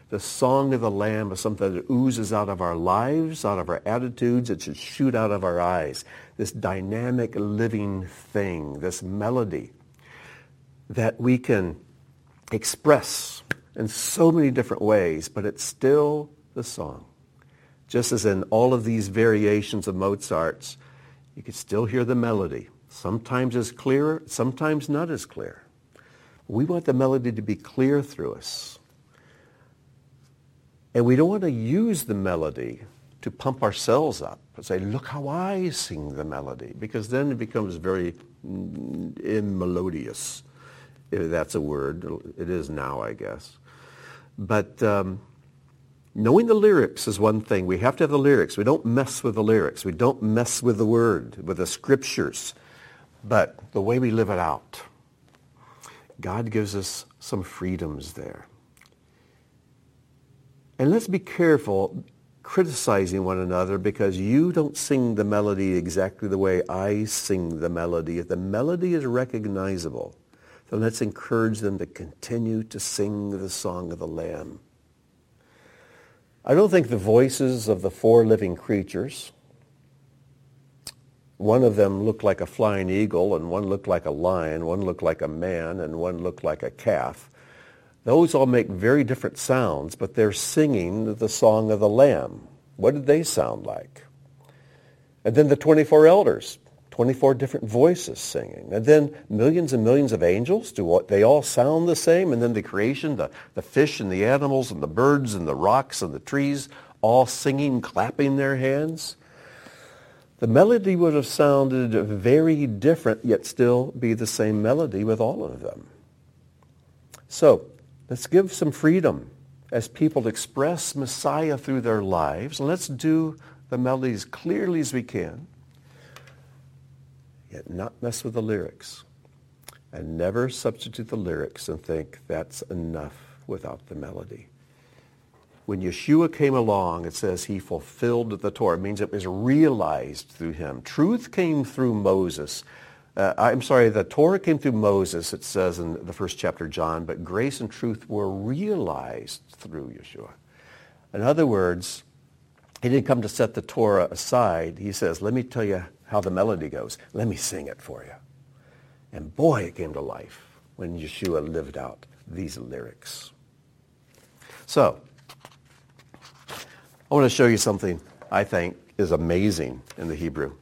the song of the Lamb is something that oozes out of our lives, out of our attitudes. It should shoot out of our eyes. This dynamic living thing, this melody that we can express in so many different ways, but it's still the song. Just as in all of these variations of Mozart's, you can still hear the melody. Sometimes it's clearer, sometimes not as clear. We want the melody to be clear through us. And we don't want to use the melody to pump ourselves up and say, look how I sing the melody, because then it becomes very immelodious, if that's a word. It is now, I guess. But um, knowing the lyrics is one thing. We have to have the lyrics. We don't mess with the lyrics. We don't mess with the word, with the scriptures, but the way we live it out. God gives us some freedoms there. And let's be careful criticizing one another because you don't sing the melody exactly the way I sing the melody. If the melody is recognizable, then let's encourage them to continue to sing the song of the Lamb. I don't think the voices of the four living creatures, one of them looked like a flying eagle, and one looked like a lion, one looked like a man, and one looked like a calf. Those all make very different sounds, but they're singing the song of the Lamb. What did they sound like? And then the 24 elders, 24 different voices singing. And then millions and millions of angels, do they all sound the same? And then the creation, the, the fish and the animals and the birds and the rocks and the trees, all singing, clapping their hands. The melody would have sounded very different, yet still be the same melody with all of them. So let's give some freedom as people express Messiah through their lives. And let's do the melody as clearly as we can yet not mess with the lyrics. And never substitute the lyrics and think that's enough without the melody. When Yeshua came along, it says he fulfilled the Torah. It means it was realized through him. Truth came through Moses. Uh, I'm sorry, the Torah came through Moses, it says in the first chapter, John, but grace and truth were realized through Yeshua. In other words, he didn't come to set the Torah aside. He says, let me tell you how the melody goes. Let me sing it for you. And boy, it came to life when Yeshua lived out these lyrics. So, I want to show you something I think is amazing in the Hebrew.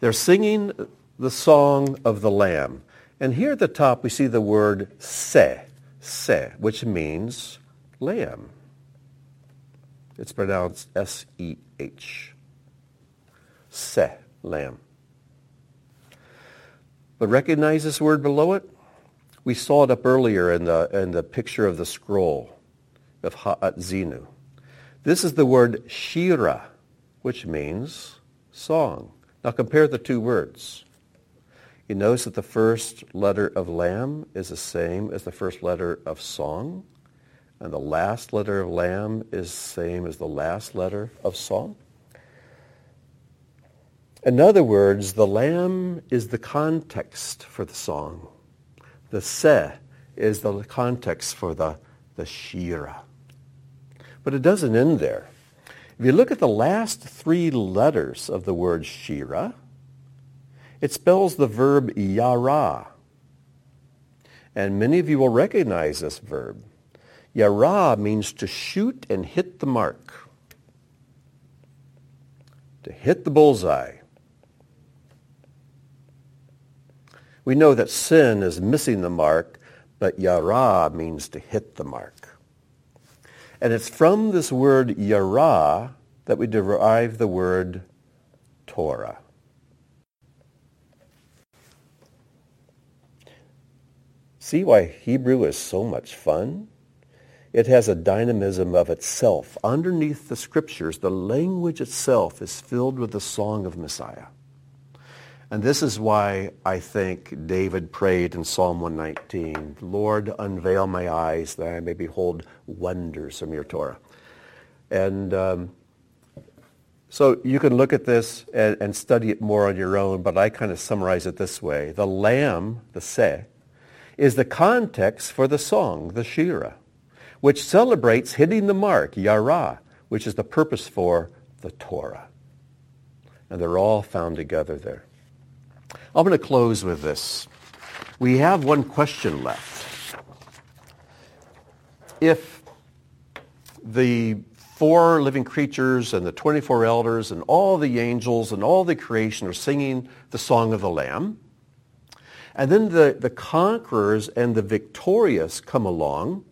They're singing the song of the Lamb. And here at the top we see the word se, se, which means lamb. It's pronounced S-E-H. Se, lamb. But recognize this word below it? We saw it up earlier in the, in the picture of the scroll of Ha'atzinu. This is the word shira, which means song. Now compare the two words. You notice that the first letter of lamb is the same as the first letter of song, and the last letter of lamb is the same as the last letter of song. In other words, the lamb is the context for the song. The se is the context for the, the shira. But it doesn't end there. If you look at the last three letters of the word shira, it spells the verb yara. And many of you will recognize this verb. Yara means to shoot and hit the mark. To hit the bullseye. We know that sin is missing the mark, but yara means to hit the mark. And it's from this word yara that we derive the word Torah. See why Hebrew is so much fun? It has a dynamism of itself. Underneath the scriptures, the language itself is filled with the song of Messiah. And this is why I think David prayed in Psalm 119, Lord, unveil my eyes that I may behold wonders from your Torah. And um, so you can look at this and, and, study it more on your own, but I kind of summarize it this way. The lamb, the se, is the context for the song, the shira, which celebrates hitting the mark, yara, which is the purpose for the Torah. And they're all found together there. I'm going to close with this. We have one question left. If the four living creatures and the 24 elders and all the angels and all the creation are singing the song of the Lamb, and then the, the conquerors and the victorious come along,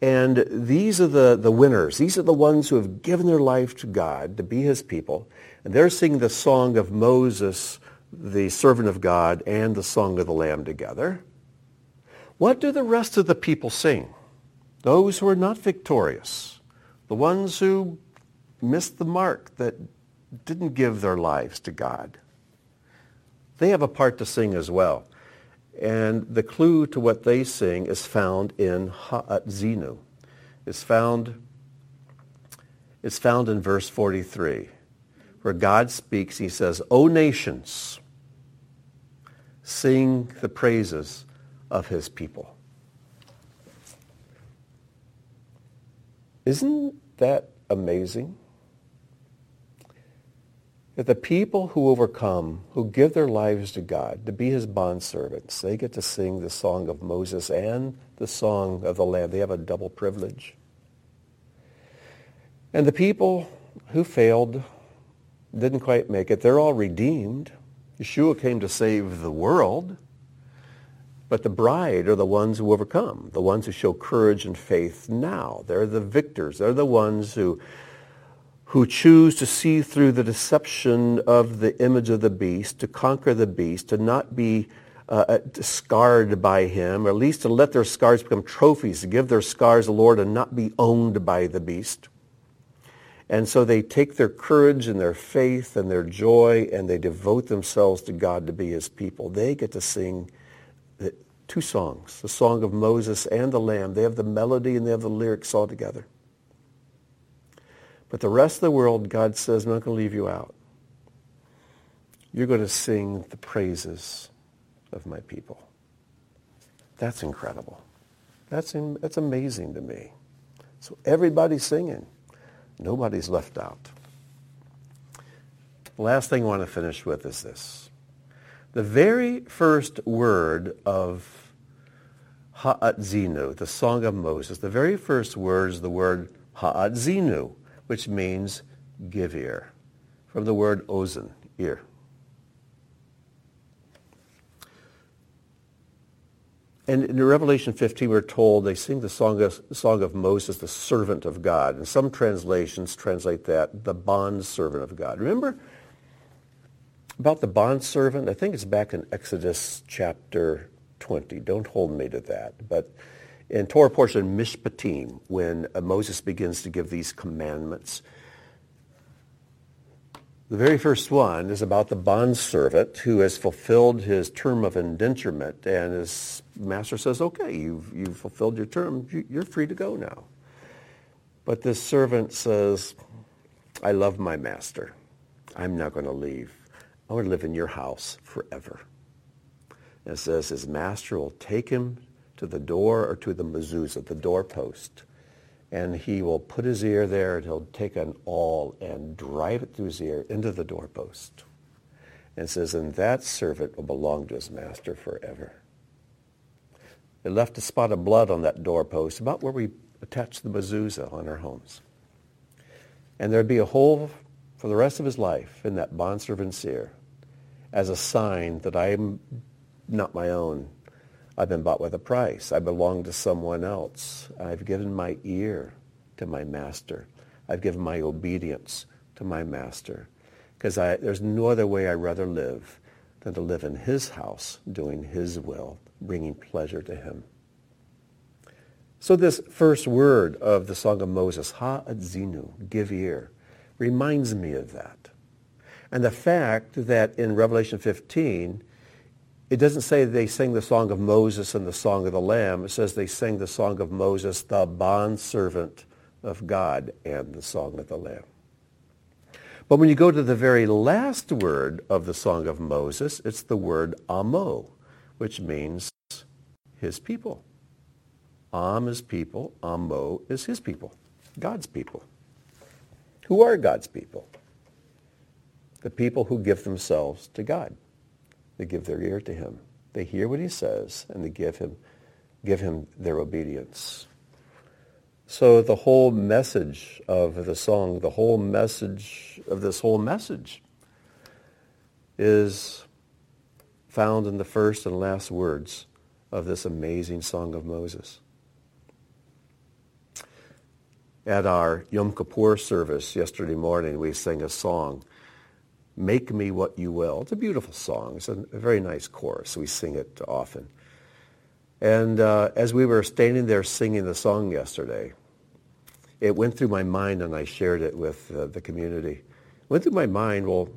and these are the, the winners. These are the ones who have given their life to God to be his people. And they're singing the song of Moses the servant of God and the song of the Lamb together. What do the rest of the people sing? Those who are not victorious, the ones who missed the mark, that didn't give their lives to God. They have a part to sing as well. And the clue to what they sing is found in Ha'atzinu. It's found, it's found in verse 43, where God speaks. He says, O nations, sing the praises of his people. Isn't that amazing? That the people who overcome, who give their lives to God, to be his bondservants, they get to sing the song of Moses and the song of the Lamb. They have a double privilege. And the people who failed, didn't quite make it, they're all redeemed. Yeshua came to save the world. But the bride are the ones who overcome, the ones who show courage and faith now. They're the victors. They're the ones who, who choose to see through the deception of the image of the beast, to conquer the beast, to not be uh, uh scarred by him, or at least to let their scars become trophies, to give their scars to the Lord and not be owned by the beast. And so they take their courage and their faith and their joy and they devote themselves to God to be his people. They get to sing two songs, the song of Moses and the Lamb. They have the melody and they have the lyrics all together. But the rest of the world, God says, I'm not going to leave you out. You're going to sing the praises of my people. That's incredible. That's, that's amazing to me. So everybody's singing. Nobody's left out. The last thing I want to finish with is this. The very first word of Ha'atzinu, the Song of Moses, the very first word is the word Ha'atzinu, which means give ear, from the word ozen, ear. And in Revelation 15, we're told they sing the song of, song of Moses, the servant of God. And some translations translate that, the bond servant of God. Remember about the bond servant? I think it's back in Exodus chapter 20. Don't hold me to that. But in Torah portion Mishpatim, when Moses begins to give these commandments, the very first one is about the bondservant who has fulfilled his term of indenturement, and his master says, okay, you've, you've fulfilled your term. You're free to go now. But this servant says, I love my master. I'm not going to leave. I want to live in your house forever. And it says his master will take him to the door or to the mezuzah, the doorpost, and he will put his ear there and he'll take an awl and drive it through his ear into the doorpost. And says, and that servant will belong to his master forever. It left a spot of blood on that doorpost, about where we attach the mezuzah on our homes. And there'd be a hole for the rest of his life in that bondservant's ear as a sign that I am not my own, I've been bought with a price. I belong to someone else. I've given my ear to my master. I've given my obedience to my master. Because there's no other way I'd rather live than to live in his house, doing his will, bringing pleasure to him. So this first word of the Song of Moses, ha'atzinu, give ear, reminds me of that. And the fact that in Revelation 15, it doesn't say they sing the song of Moses and the song of the Lamb. It says they sing the song of Moses, the bondservant of God, and the song of the Lamb. But when you go to the very last word of the song of Moses, it's the word amo, which means his people. Am is people, amo is his people, God's people. Who are God's people? The people who give themselves to God. They give their ear to him. They hear what he says and they give him, give him their obedience. So the whole message of the song, the whole message of this whole message is found in the first and last words of this amazing song of Moses. At our Yom Kippur service yesterday morning, we sang a song Make Me What You Will. It's a beautiful song. It's a, very nice chorus. We sing it often. And uh, as we were standing there singing the song yesterday, it went through my mind and I shared it with uh, the community. It went through my mind, well,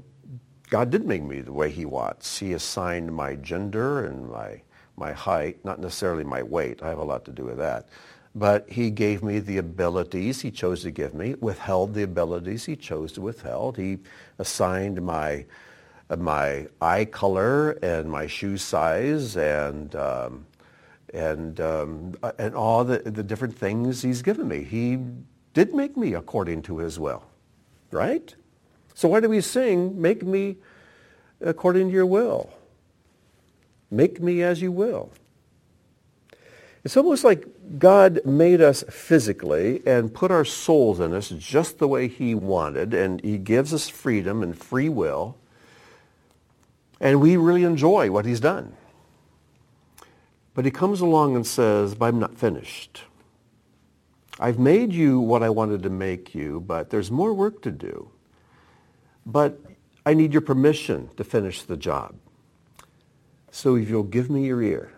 God did make me the way he wants. He assigned my gender and my, my height, not necessarily my weight. I have a lot to do with that. But he gave me the abilities he chose to give me, withheld the abilities he chose to withhold. He assigned my my eye color and my shoe size and um, and um, and all the, the different things he's given me. He did make me according to his will, right? So why do we sing, make me according to your will? Make me as you will. It's almost like God made us physically and put our souls in us just the way he wanted, and he gives us freedom and free will, and we really enjoy what he's done. But he comes along and says, but I'm not finished. I've made you what I wanted to make you, but there's more work to do. But I need your permission to finish the job. So if you'll give me your ear,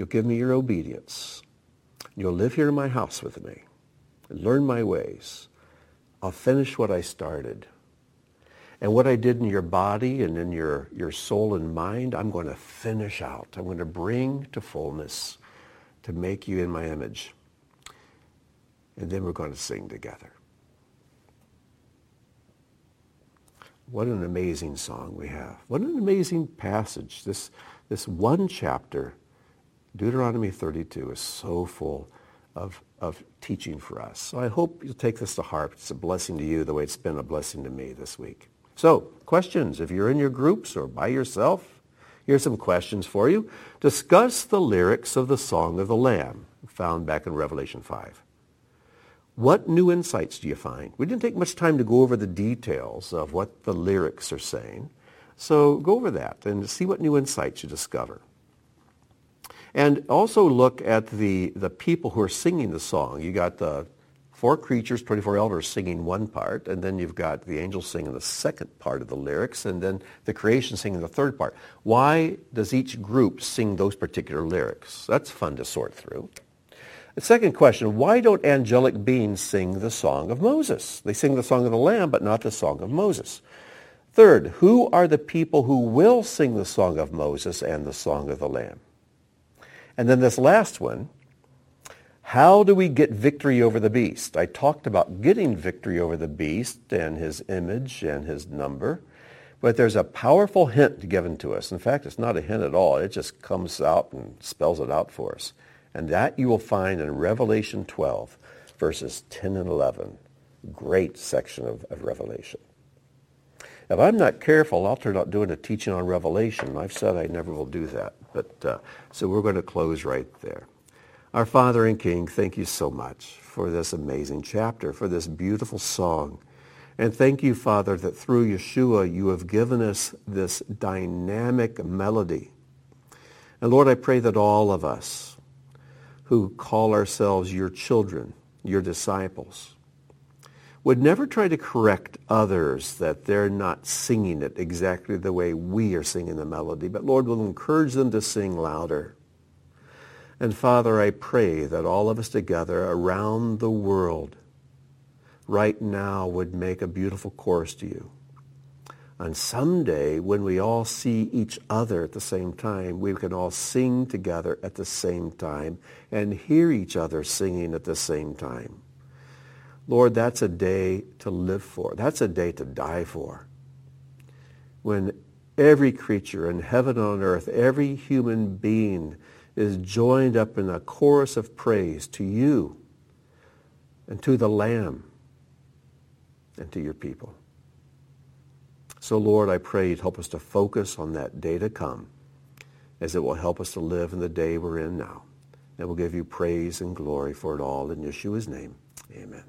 You'll give me your obedience. You'll live here in my house with me. Learn my ways. I'll finish what I started. And what I did in your body and in your, your soul and mind, I'm going to finish out. I'm going to bring to fullness to make you in my image. And then we're going to sing together. What an amazing song we have. What an amazing passage. This, this one chapter Deuteronomy 32 is so full of, of teaching for us. So I hope you'll take this to heart. It's a blessing to you the way it's been a blessing to me this week. So questions, if you're in your groups or by yourself, here's some questions for you. Discuss the lyrics of the Song of the Lamb found back in Revelation 5. What new insights do you find? We didn't take much time to go over the details of what the lyrics are saying. So go over that and see what new insights you discover. And also look at the, the people who are singing the song. You got the four creatures, 24 elders singing one part, and then you've got the angels singing the second part of the lyrics, and then the creation singing the third part. Why does each group sing those particular lyrics? That's fun to sort through. The second question, why don't angelic beings sing the song of Moses? They sing the song of the Lamb, but not the song of Moses. Third, who are the people who will sing the song of Moses and the song of the Lamb? And then this last one, how do we get victory over the beast? I talked about getting victory over the beast and his image and his number, but there's a powerful hint given to us. In fact, it's not a hint at all. It just comes out and spells it out for us. And that you will find in Revelation 12, verses 10 and 11. Great section of, of Revelation. If I'm not careful, I'll turn out doing a teaching on Revelation. I've said I never will do that. But uh, so we're going to close right there. Our Father and King, thank you so much for this amazing chapter, for this beautiful song. And thank you, Father, that through Yeshua you have given us this dynamic melody. And Lord, I pray that all of us who call ourselves your children, your disciples, would never try to correct others that they're not singing it exactly the way we are singing the melody, but Lord will encourage them to sing louder. And Father, I pray that all of us together around the world right now would make a beautiful chorus to you. And someday, when we all see each other at the same time, we can all sing together at the same time and hear each other singing at the same time. Lord, that's a day to live for. That's a day to die for. When every creature in heaven and on earth, every human being is joined up in a chorus of praise to you and to the Lamb and to your people. So, Lord, I pray you'd help us to focus on that day to come as it will help us to live in the day we're in now. And we'll give you praise and glory for it all in Yeshua's name. Amen.